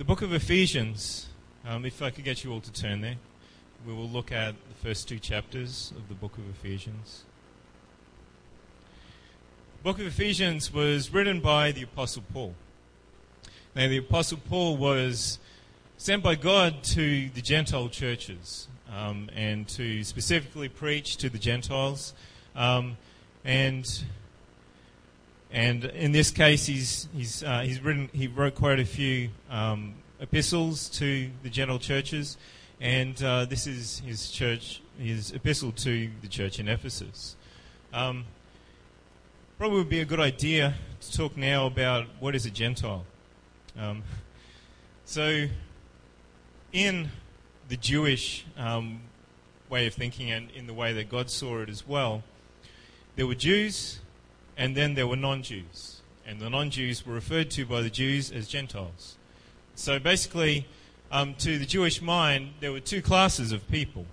The book of Ephesians, um, if I could get you all to turn there, we will look at the first two chapters of the book of Ephesians. The book of Ephesians was written by the Apostle Paul. Now, the Apostle Paul was sent by God to the Gentile churches um, and to specifically preach to the Gentiles. Um, and and in this case, he's, he's, uh, he's written, he wrote quite a few um, epistles to the general churches, and uh, this is his church, his epistle to the church in Ephesus. Um, probably would be a good idea to talk now about what is a Gentile. Um, so, in the Jewish um, way of thinking and in the way that God saw it as well, there were Jews and then there were non Jews. And the non Jews were referred to by the Jews as Gentiles. So basically, um, to the Jewish mind, there were two classes of people.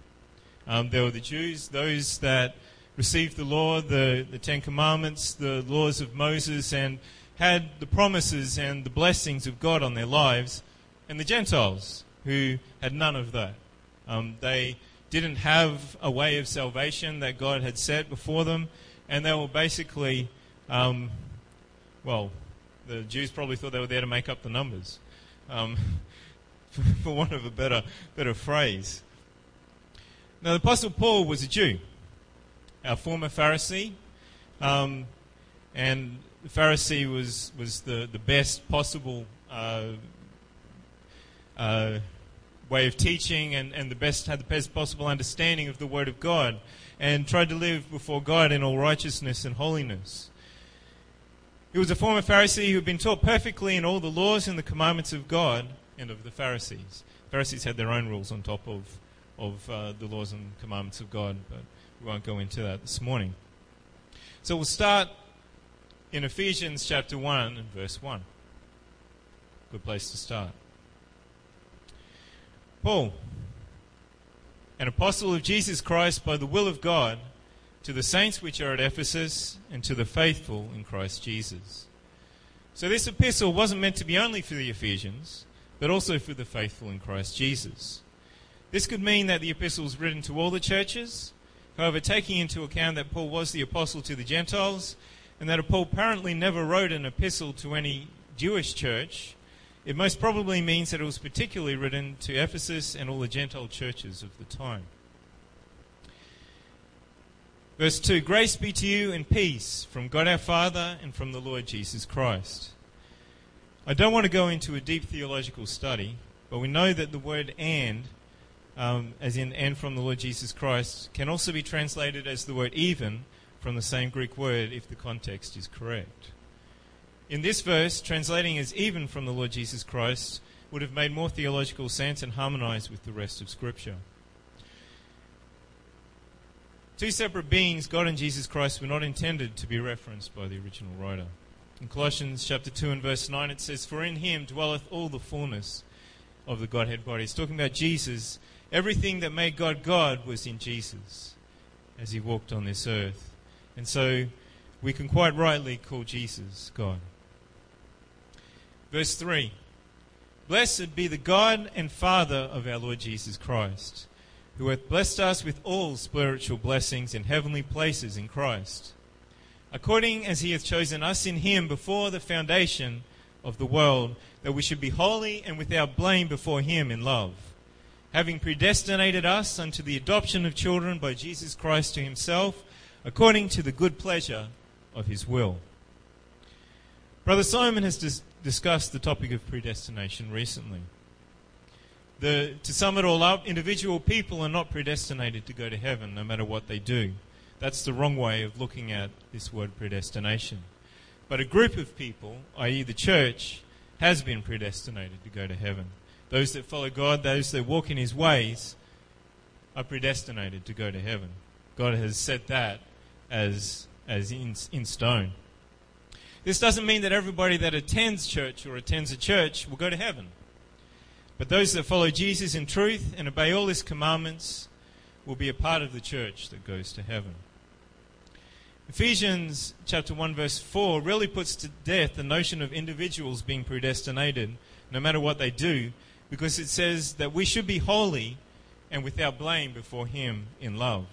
Um, there were the Jews, those that received the law, the, the Ten Commandments, the laws of Moses, and had the promises and the blessings of God on their lives, and the Gentiles, who had none of that. Um, they didn't have a way of salvation that God had set before them, and they were basically um, well, the Jews probably thought they were there to make up the numbers, um, for want of a better, better phrase. Now, the Apostle Paul was a Jew, a former Pharisee, um, and the Pharisee was, was the, the best possible uh, uh, way of teaching and, and the best, had the best possible understanding of the Word of God, and tried to live before God in all righteousness and holiness. He was a former Pharisee who had been taught perfectly in all the laws and the commandments of God and of the Pharisees. Pharisees had their own rules on top of, of uh, the laws and commandments of God, but we won't go into that this morning. So we'll start in Ephesians chapter 1 and verse 1. Good place to start. Paul, an apostle of Jesus Christ by the will of God to the saints which are at Ephesus, and to the faithful in Christ Jesus. So this epistle wasn't meant to be only for the Ephesians, but also for the faithful in Christ Jesus. This could mean that the epistle was written to all the churches, however, taking into account that Paul was the apostle to the Gentiles, and that Paul apparently never wrote an epistle to any Jewish church, it most probably means that it was particularly written to Ephesus and all the Gentile churches of the time. Verse 2 Grace be to you and peace from God our Father and from the Lord Jesus Christ. I don't want to go into a deep theological study, but we know that the word and, um, as in and from the Lord Jesus Christ, can also be translated as the word even from the same Greek word if the context is correct. In this verse, translating as even from the Lord Jesus Christ would have made more theological sense and harmonized with the rest of Scripture. Two separate beings, God and Jesus Christ, were not intended to be referenced by the original writer. In Colossians chapter 2 and verse 9 it says, For in him dwelleth all the fullness of the Godhead body. It's talking about Jesus. Everything that made God God was in Jesus as he walked on this earth. And so we can quite rightly call Jesus God. Verse 3 Blessed be the God and Father of our Lord Jesus Christ who hath blessed us with all spiritual blessings in heavenly places in Christ, according as he hath chosen us in him before the foundation of the world, that we should be holy and without blame before him in love, having predestinated us unto the adoption of children by Jesus Christ to himself, according to the good pleasure of his will. Brother Simon has dis- discussed the topic of predestination recently. The, to sum it all up, individual people are not predestinated to go to heaven no matter what they do. That's the wrong way of looking at this word predestination. But a group of people, i.e., the church, has been predestinated to go to heaven. Those that follow God, those that walk in His ways, are predestinated to go to heaven. God has set that as, as in, in stone. This doesn't mean that everybody that attends church or attends a church will go to heaven. But those that follow Jesus in truth and obey all his commandments will be a part of the church that goes to heaven. Ephesians chapter 1 verse 4 really puts to death the notion of individuals being predestinated no matter what they do because it says that we should be holy and without blame before him in love.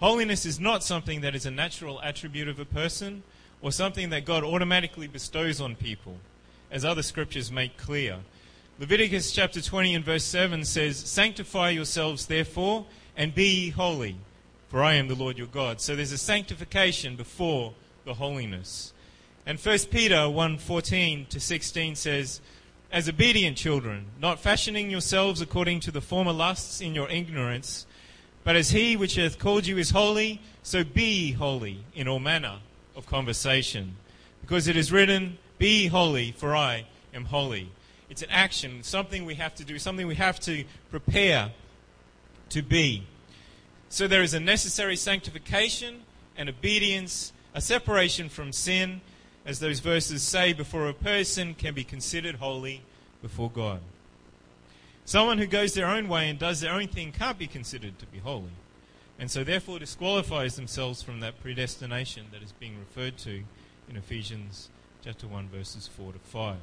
Holiness is not something that is a natural attribute of a person or something that God automatically bestows on people, as other scriptures make clear. Leviticus chapter 20 and verse 7 says, Sanctify yourselves therefore and be ye holy, for I am the Lord your God. So there's a sanctification before the holiness. And 1 Peter 1:14 to 16 says, As obedient children, not fashioning yourselves according to the former lusts in your ignorance, but as he which hath called you is holy, so be holy in all manner of conversation. Because it is written, Be holy, for I am holy. It's an action, something we have to do, something we have to prepare to be. So there is a necessary sanctification and obedience, a separation from sin, as those verses say, before a person can be considered holy before God. Someone who goes their own way and does their own thing can't be considered to be holy, and so therefore disqualifies themselves from that predestination that is being referred to in Ephesians chapter 1 verses 4 to 5.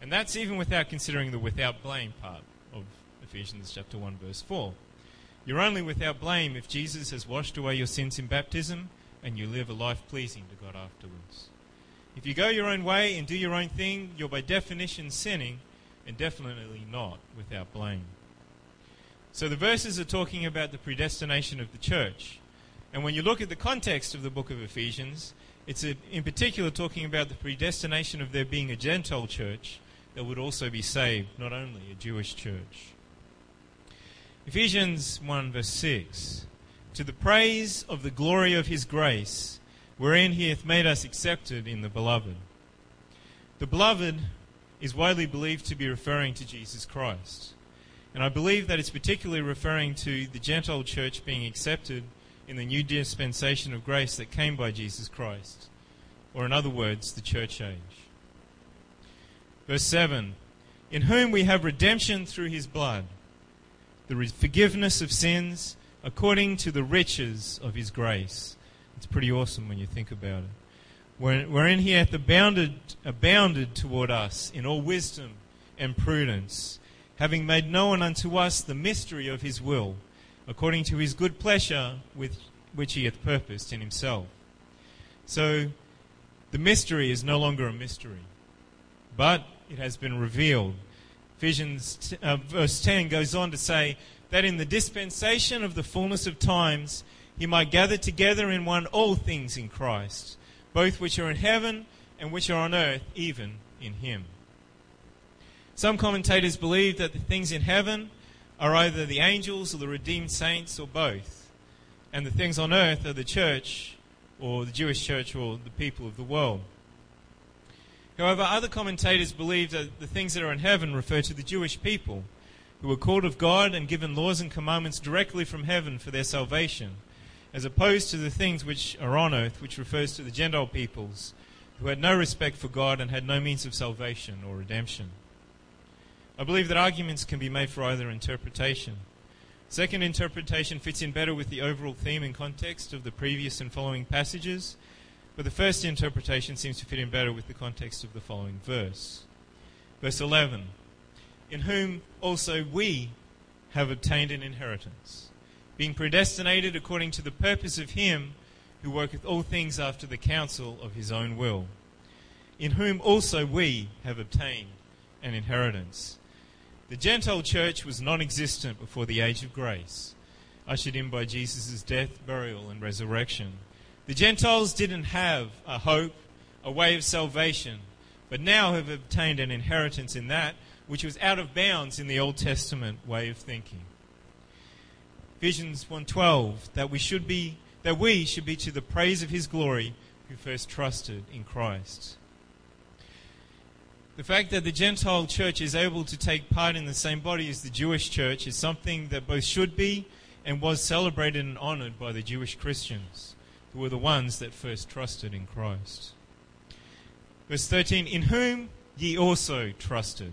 And that's even without considering the without blame part of Ephesians chapter 1 verse 4. You're only without blame if Jesus has washed away your sins in baptism and you live a life pleasing to God afterwards. If you go your own way and do your own thing, you're by definition sinning and definitely not without blame. So the verses are talking about the predestination of the church. And when you look at the context of the book of Ephesians, it's uh, in particular talking about the predestination of there being a Gentile church that would also be saved, not only a Jewish church. Ephesians 1 verse 6 To the praise of the glory of his grace, wherein he hath made us accepted in the beloved. The beloved is widely believed to be referring to Jesus Christ. And I believe that it's particularly referring to the Gentile church being accepted in the new dispensation of grace that came by Jesus Christ. Or, in other words, the church age. Verse 7 In whom we have redemption through his blood, the forgiveness of sins according to the riches of his grace. It's pretty awesome when you think about it wherein he hath abounded, abounded toward us in all wisdom and prudence, having made known unto us the mystery of his will, according to his good pleasure with which he hath purposed in himself. So, the mystery is no longer a mystery, but it has been revealed. T- uh, verse 10 goes on to say that in the dispensation of the fullness of times, he might gather together in one all things in Christ both which are in heaven and which are on earth, even in him. Some commentators believe that the things in heaven are either the angels or the redeemed saints or both, and the things on earth are the church or the Jewish church or the people of the world. However, other commentators believe that the things that are in heaven refer to the Jewish people who were called of God and given laws and commandments directly from heaven for their salvation as opposed to the things which are on earth, which refers to the Gentile peoples who had no respect for God and had no means of salvation or redemption. I believe that arguments can be made for either interpretation. Second interpretation fits in better with the overall theme and context of the previous and following passages, but the first interpretation seems to fit in better with the context of the following verse. Verse 11 In whom also we have obtained an inheritance being predestinated according to the purpose of Him who worketh all things after the counsel of His own will, in whom also we have obtained an inheritance. The Gentile church was non existent before the age of grace, ushered in by Jesus' death, burial, and resurrection. The Gentiles didn't have a hope, a way of salvation, but now have obtained an inheritance in that which was out of bounds in the Old Testament way of thinking. Ephesians 1:12 that we should be that we should be to the praise of his glory who first trusted in Christ. The fact that the Gentile church is able to take part in the same body as the Jewish church is something that both should be and was celebrated and honored by the Jewish Christians, who were the ones that first trusted in Christ. Verse 13 In whom ye also trusted.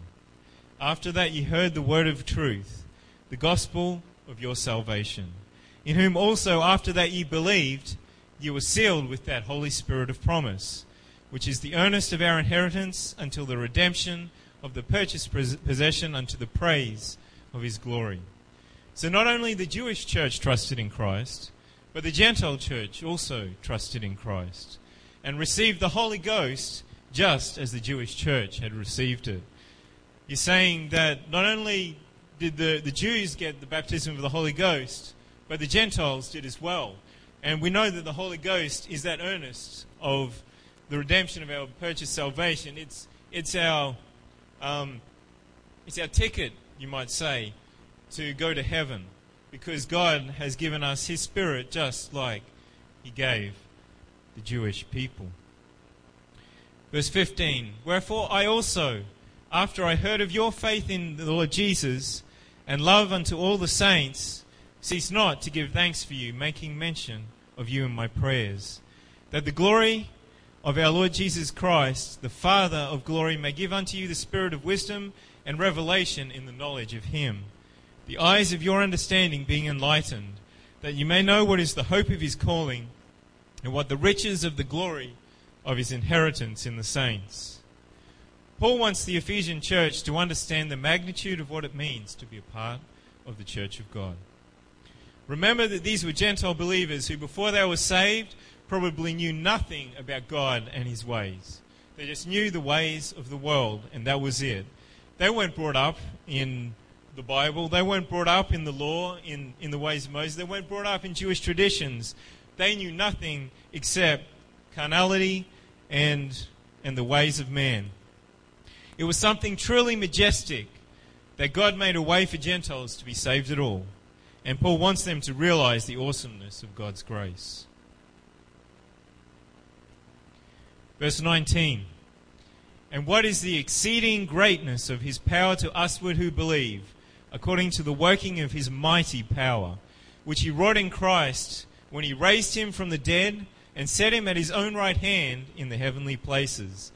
After that ye heard the word of truth, the gospel of your salvation, in whom also after that ye believed, ye were sealed with that Holy Spirit of promise, which is the earnest of our inheritance until the redemption of the purchased possession unto the praise of his glory. So not only the Jewish church trusted in Christ, but the Gentile church also trusted in Christ and received the Holy Ghost just as the Jewish church had received it. He's saying that not only did the, the Jews get the baptism of the Holy Ghost, but the Gentiles did as well. And we know that the Holy Ghost is that earnest of the redemption of our purchased salvation. It's, it's, our, um, it's our ticket, you might say, to go to heaven because God has given us His Spirit just like He gave the Jewish people. Verse 15 Wherefore I also, after I heard of your faith in the Lord Jesus and love unto all the saints, cease not to give thanks for you, making mention of you in my prayers, that the glory of our Lord Jesus Christ, the Father of glory, may give unto you the spirit of wisdom and revelation in the knowledge of Him, the eyes of your understanding being enlightened, that you may know what is the hope of His calling, and what the riches of the glory of His inheritance in the saints. Paul wants the Ephesian church to understand the magnitude of what it means to be a part of the church of God. Remember that these were Gentile believers who, before they were saved, probably knew nothing about God and His ways. They just knew the ways of the world, and that was it. They weren't brought up in the Bible. They weren't brought up in the law, in, in the ways of Moses. They weren't brought up in Jewish traditions. They knew nothing except carnality and, and the ways of man. It was something truly majestic that God made a way for Gentiles to be saved at all. And Paul wants them to realize the awesomeness of God's grace. Verse 19. And what is the exceeding greatness of his power to usward who believe, according to the working of his mighty power, which he wrought in Christ when he raised him from the dead and set him at his own right hand in the heavenly places,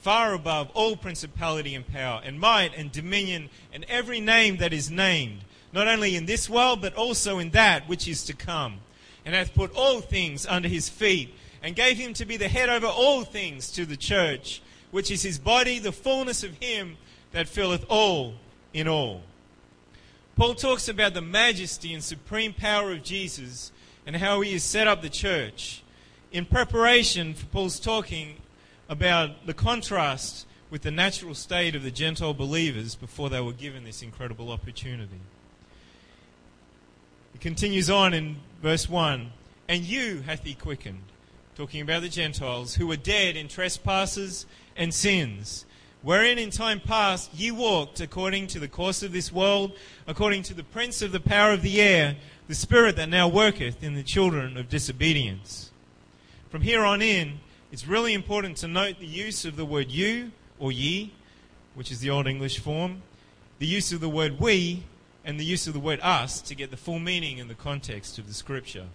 far above all principality and power, and might and dominion, and every name that is named not only in this world, but also in that which is to come, and hath put all things under his feet, and gave him to be the head over all things to the church, which is his body, the fullness of him that filleth all in all. Paul talks about the majesty and supreme power of Jesus and how he has set up the church in preparation for Paul's talking about the contrast with the natural state of the Gentile believers before they were given this incredible opportunity. It continues on in verse 1 And you hath he quickened, talking about the Gentiles, who were dead in trespasses and sins, wherein in time past ye walked according to the course of this world, according to the prince of the power of the air, the spirit that now worketh in the children of disobedience. From here on in, it's really important to note the use of the word you or ye, which is the Old English form, the use of the word we, and the use of the word us to get the full meaning and the context of the scripture.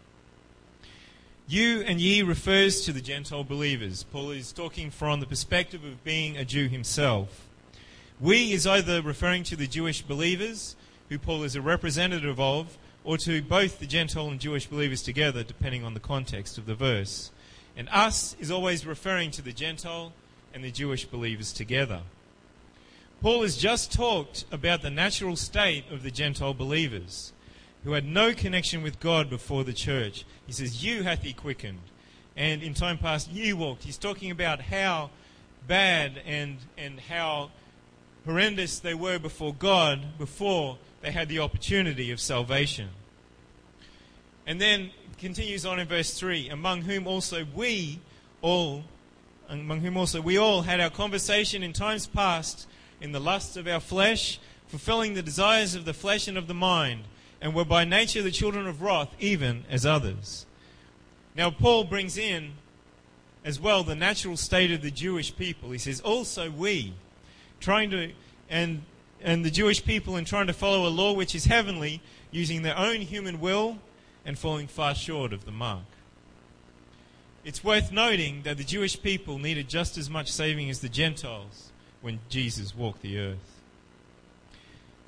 You and ye refers to the Gentile believers. Paul is talking from the perspective of being a Jew himself. We is either referring to the Jewish believers, who Paul is a representative of, or to both the Gentile and Jewish believers together, depending on the context of the verse. And us is always referring to the Gentile and the Jewish believers together. Paul has just talked about the natural state of the Gentile believers who had no connection with God before the church. He says, You hath he quickened. And in time past, you walked. He's talking about how bad and, and how horrendous they were before God before they had the opportunity of salvation. And then continues on in verse 3 Among whom also we all, among whom also we all had our conversation in times past in the lusts of our flesh, fulfilling the desires of the flesh and of the mind, and were by nature the children of wrath, even as others. Now, Paul brings in as well the natural state of the Jewish people. He says, also we, trying to, and, and the Jewish people in trying to follow a law which is heavenly, using their own human will and falling far short of the mark. It's worth noting that the Jewish people needed just as much saving as the Gentiles when Jesus walked the earth.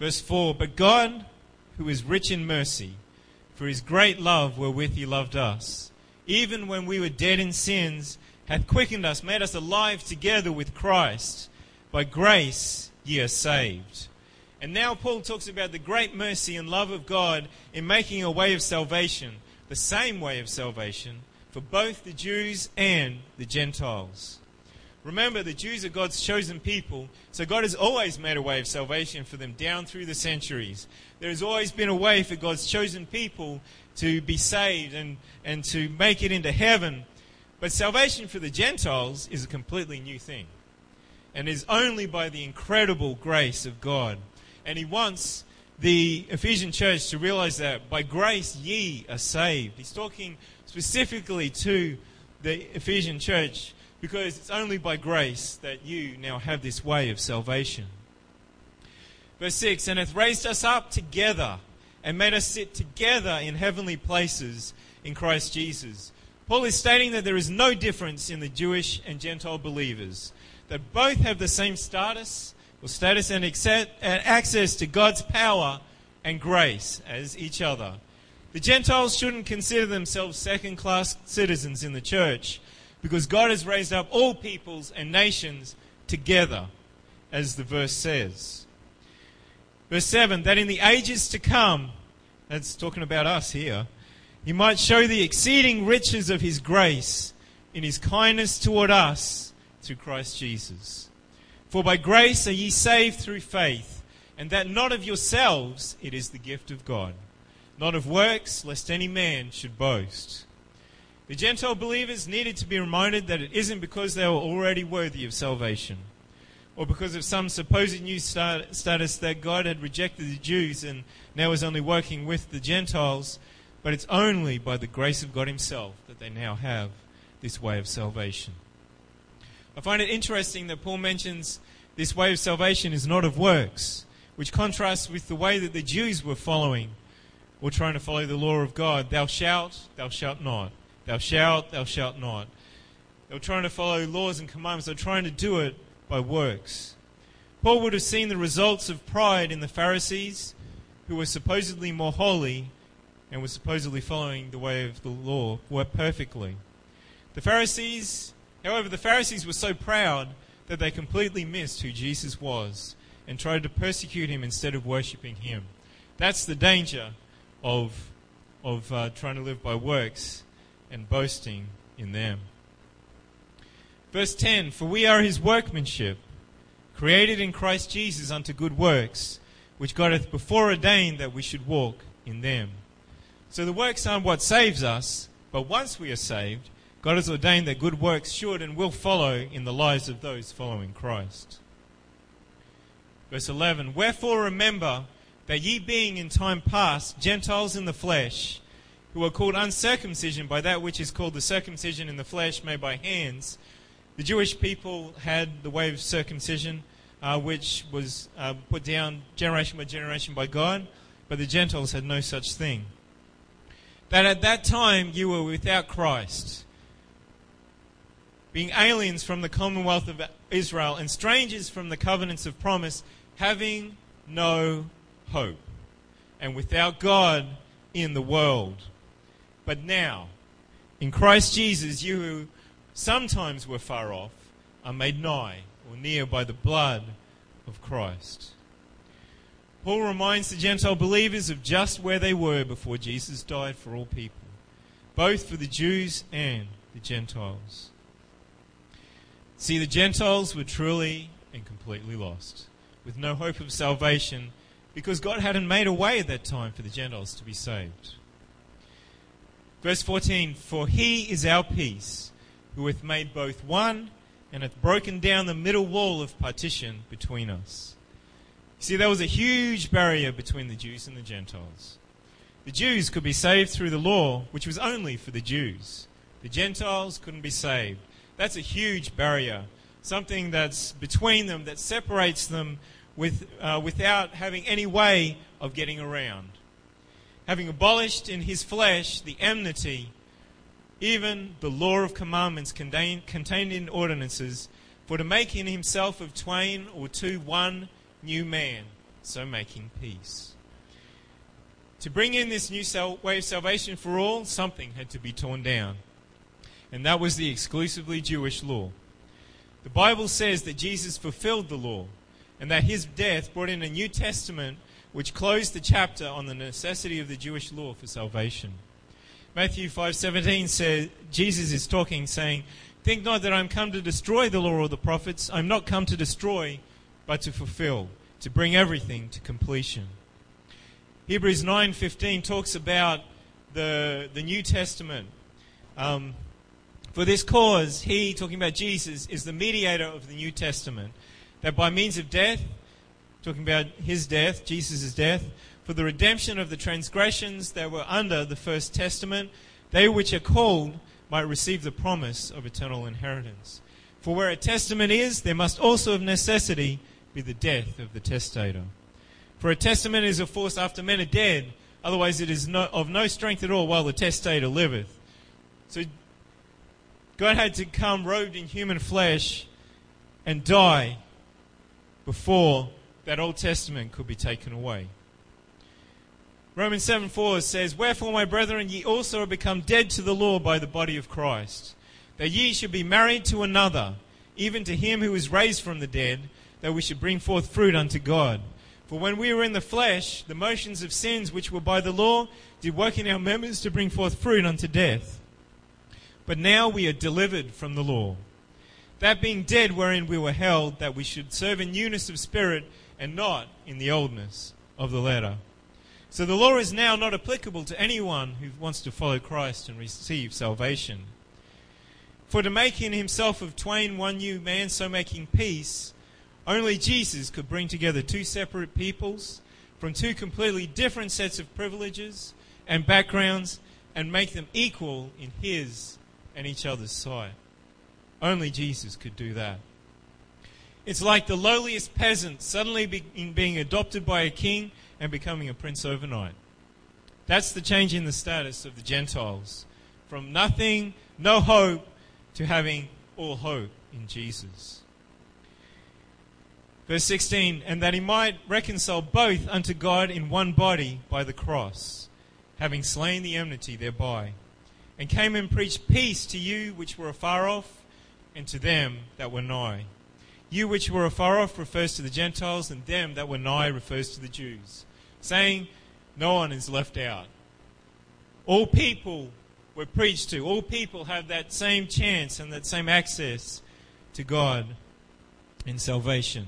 Verse 4 But God, who is rich in mercy, for his great love wherewith he loved us, even when we were dead in sins, hath quickened us, made us alive together with Christ. By grace ye are saved. And now Paul talks about the great mercy and love of God in making a way of salvation, the same way of salvation, for both the Jews and the Gentiles. Remember, the Jews are God's chosen people, so God has always made a way of salvation for them down through the centuries. There has always been a way for God's chosen people to be saved and, and to make it into heaven. But salvation for the Gentiles is a completely new thing and is only by the incredible grace of God. And He wants the Ephesian church to realize that by grace ye are saved. He's talking specifically to the Ephesian church because it's only by grace that you now have this way of salvation. Verse 6 And hath raised us up together and made us sit together in heavenly places in Christ Jesus. Paul is stating that there is no difference in the Jewish and Gentile believers, that both have the same status or status and, accept, and access to God's power and grace as each other. The Gentiles shouldn't consider themselves second class citizens in the church because God has raised up all peoples and nations together, as the verse says. Verse 7 that in the ages to come, that's talking about us here, he might show the exceeding riches of his grace in his kindness toward us through Christ Jesus. For by grace are ye saved through faith, and that not of yourselves, it is the gift of God, not of works, lest any man should boast. The Gentile believers needed to be reminded that it isn't because they were already worthy of salvation or because of some supposed new status that God had rejected the Jews and now was only working with the Gentiles, but it's only by the grace of God Himself that they now have this way of salvation. I find it interesting that Paul mentions this way of salvation is not of works, which contrasts with the way that the Jews were following or trying to follow the law of God. Thou shalt, thou shalt not. Thou shalt, thou shalt not. They were trying to follow laws and commandments. They were trying to do it by works. Paul would have seen the results of pride in the Pharisees, who were supposedly more holy and were supposedly following the way of the law were perfectly. The Pharisees, however, the Pharisees were so proud that they completely missed who Jesus was and tried to persecute him instead of worshipping him. That's the danger of, of uh, trying to live by works and boasting in them. Verse 10 For we are his workmanship, created in Christ Jesus unto good works, which God hath before ordained that we should walk in them. So the works aren't what saves us, but once we are saved, God has ordained that good works should and will follow in the lives of those following Christ. Verse 11 Wherefore remember that ye being in time past Gentiles in the flesh, who are called uncircumcision by that which is called the circumcision in the flesh made by hands. The Jewish people had the way of circumcision, uh, which was uh, put down generation by generation by God, but the Gentiles had no such thing. That at that time you were without Christ, being aliens from the commonwealth of Israel and strangers from the covenants of promise, having no hope, and without God in the world. But now, in Christ Jesus, you who sometimes were far off are made nigh or near by the blood of Christ. Paul reminds the Gentile believers of just where they were before Jesus died for all people, both for the Jews and the Gentiles. See, the Gentiles were truly and completely lost, with no hope of salvation, because God hadn't made a way at that time for the Gentiles to be saved. Verse 14 For he is our peace, who hath made both one and hath broken down the middle wall of partition between us. See, there was a huge barrier between the Jews and the Gentiles. The Jews could be saved through the law, which was only for the Jews. The Gentiles couldn't be saved. That's a huge barrier, something that's between them that separates them with, uh, without having any way of getting around having abolished in his flesh the enmity, even the law of commandments contained, contained in ordinances, for to make in himself of twain or two one new man, so making peace. To bring in this new way of salvation for all, something had to be torn down. and that was the exclusively Jewish law. The Bible says that Jesus fulfilled the law and that his death brought in a New Testament which closed the chapter on the necessity of the Jewish law for salvation. Matthew 5:17 says Jesus is talking saying, "Think not that I'm come to destroy the law or the prophets. I'm not come to destroy, but to fulfill, to bring everything to completion." Hebrews 9:15 talks about the the New Testament. Um, for this cause, he, talking about Jesus, is the mediator of the New Testament, that by means of death, talking about his death, Jesus' death, for the redemption of the transgressions that were under the first testament, they which are called might receive the promise of eternal inheritance. For where a testament is, there must also of necessity be the death of the testator. For a testament is of force after men are dead, otherwise it is no, of no strength at all while the testator liveth. So God had to come robed in human flesh and die before that Old Testament could be taken away. Romans 7 4 says, Wherefore, my brethren, ye also are become dead to the law by the body of Christ, that ye should be married to another, even to him who is raised from the dead, that we should bring forth fruit unto God. For when we were in the flesh, the motions of sins which were by the law did work in our members to bring forth fruit unto death. But now we are delivered from the law. That being dead wherein we were held, that we should serve in newness of spirit and not in the oldness of the letter. So the law is now not applicable to anyone who wants to follow Christ and receive salvation. For to make in himself of twain one new man, so making peace, only Jesus could bring together two separate peoples from two completely different sets of privileges and backgrounds and make them equal in his and each other's sight. Only Jesus could do that. It's like the lowliest peasant suddenly being adopted by a king and becoming a prince overnight. That's the change in the status of the Gentiles. From nothing, no hope, to having all hope in Jesus. Verse 16, and that he might reconcile both unto God in one body by the cross, having slain the enmity thereby and came and preached peace to you which were afar off, and to them that were nigh. You which were afar off refers to the Gentiles, and them that were nigh refers to the Jews, saying, No one is left out. All people were preached to. All people have that same chance and that same access to God in salvation.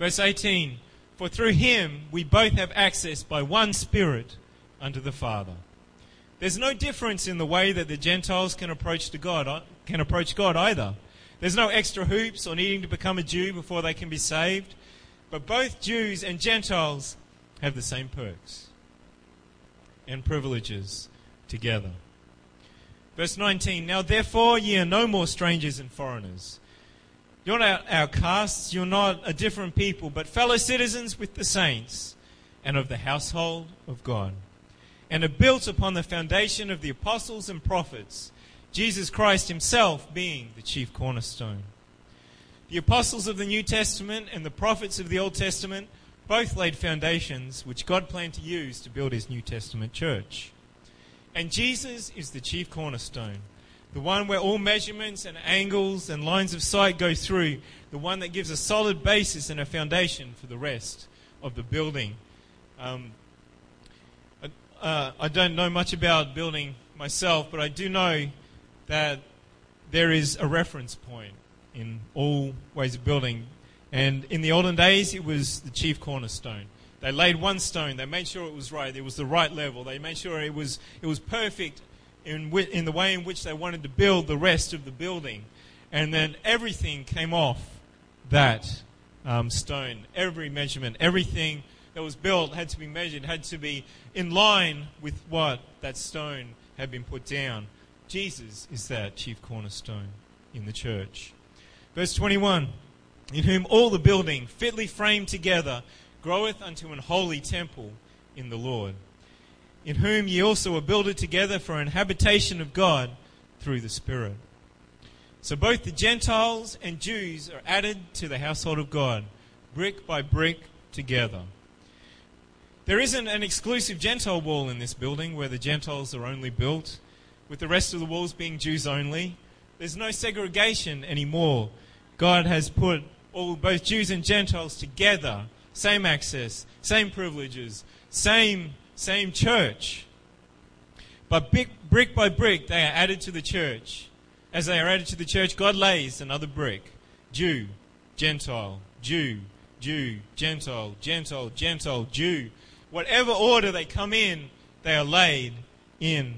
Verse 18 For through him we both have access by one Spirit unto the Father. There's no difference in the way that the Gentiles can approach to God uh, can approach God either. There's no extra hoops or needing to become a Jew before they can be saved. But both Jews and Gentiles have the same perks and privileges together. Verse 19 Now therefore ye are no more strangers and foreigners. You're not outcasts, you're not a different people, but fellow citizens with the saints and of the household of God and are built upon the foundation of the apostles and prophets, Jesus Christ himself being the chief cornerstone. The apostles of the New Testament and the prophets of the Old Testament both laid foundations which God planned to use to build his New Testament church. And Jesus is the chief cornerstone, the one where all measurements and angles and lines of sight go through, the one that gives a solid basis and a foundation for the rest of the building. Um, uh, I don't know much about building myself, but I do know that there is a reference point in all ways of building. And in the olden days, it was the chief cornerstone. They laid one stone. They made sure it was right. It was the right level. They made sure it was it was perfect in in the way in which they wanted to build the rest of the building. And then everything came off that um, stone. Every measurement, everything that was built had to be measured, had to be in line with what that stone had been put down. Jesus is that chief cornerstone in the church. Verse 21 In whom all the building, fitly framed together, groweth unto an holy temple in the Lord, in whom ye also are builded together for an habitation of God through the Spirit. So both the Gentiles and Jews are added to the household of God, brick by brick together. There isn't an exclusive Gentile wall in this building where the Gentiles are only built. With the rest of the walls being Jews only. There's no segregation anymore. God has put all both Jews and Gentiles together, same access, same privileges, same same church. But brick, brick by brick, they are added to the church. As they are added to the church, God lays another brick. Jew, Gentile, Jew, Jew, Gentile, Gentile, Gentile, Jew. Whatever order they come in, they are laid in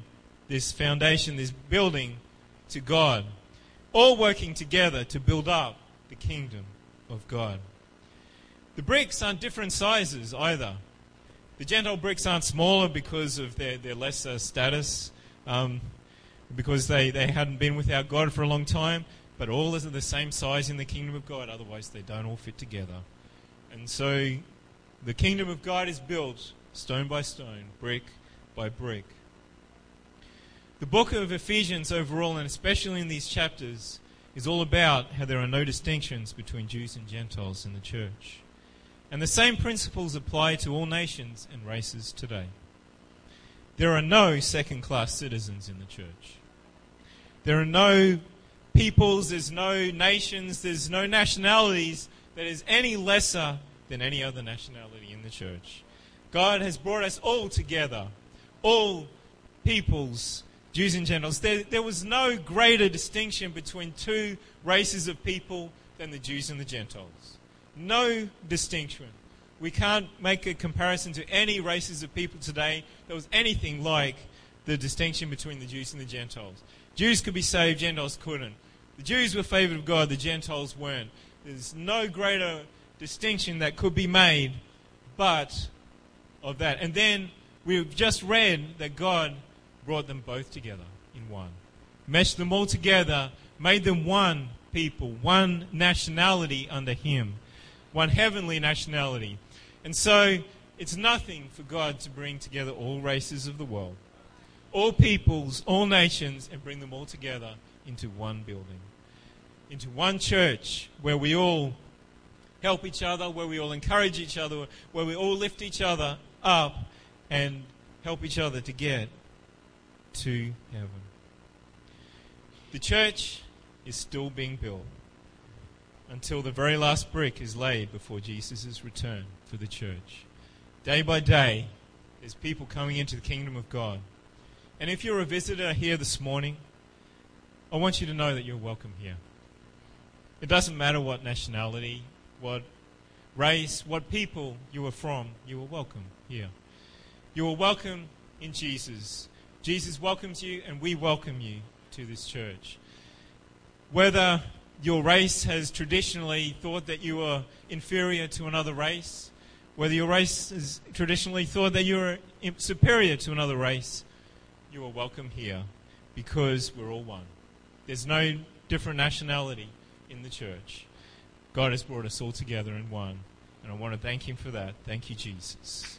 this foundation, this building to God. All working together to build up the kingdom of God. The bricks aren't different sizes either. The Gentile bricks aren't smaller because of their, their lesser status, um, because they, they hadn't been without God for a long time, but all is the same size in the kingdom of God, otherwise, they don't all fit together. And so the kingdom of God is built stone by stone, brick by brick. The book of Ephesians, overall, and especially in these chapters, is all about how there are no distinctions between Jews and Gentiles in the church. And the same principles apply to all nations and races today. There are no second class citizens in the church. There are no peoples, there's no nations, there's no nationalities that is any lesser than any other nationality in the church. God has brought us all together, all peoples, Jews and Gentiles. There, there was no greater distinction between two races of people than the Jews and the Gentiles. No distinction. We can't make a comparison to any races of people today that was anything like the distinction between the Jews and the Gentiles. Jews could be saved, Gentiles couldn't. The Jews were favored of God, the Gentiles weren't. There's no greater distinction that could be made but of that. And then we've just read that God brought them both together in one. Meshed them all together, made them one people, one nationality under Him, one heavenly nationality. And so it's nothing for God to bring together all races of the world, all peoples, all nations, and bring them all together into one building, into one church where we all help each other, where we all encourage each other, where we all lift each other up and help each other to get to heaven. The church is still being built until the very last brick is laid before Jesus' return for the church. Day by day, there's people coming into the kingdom of God. And if you're a visitor here this morning, I want you to know that you're welcome here. It doesn't matter what nationality, what race, what people you are from, you are welcome here. You are welcome in Jesus. Jesus welcomes you, and we welcome you to this church. Whether your race has traditionally thought that you are inferior to another race, whether your race has traditionally thought that you're superior to another race, you are welcome here because we're all one. There's no different nationality in the church. God has brought us all together in one. And I want to thank Him for that. Thank you, Jesus.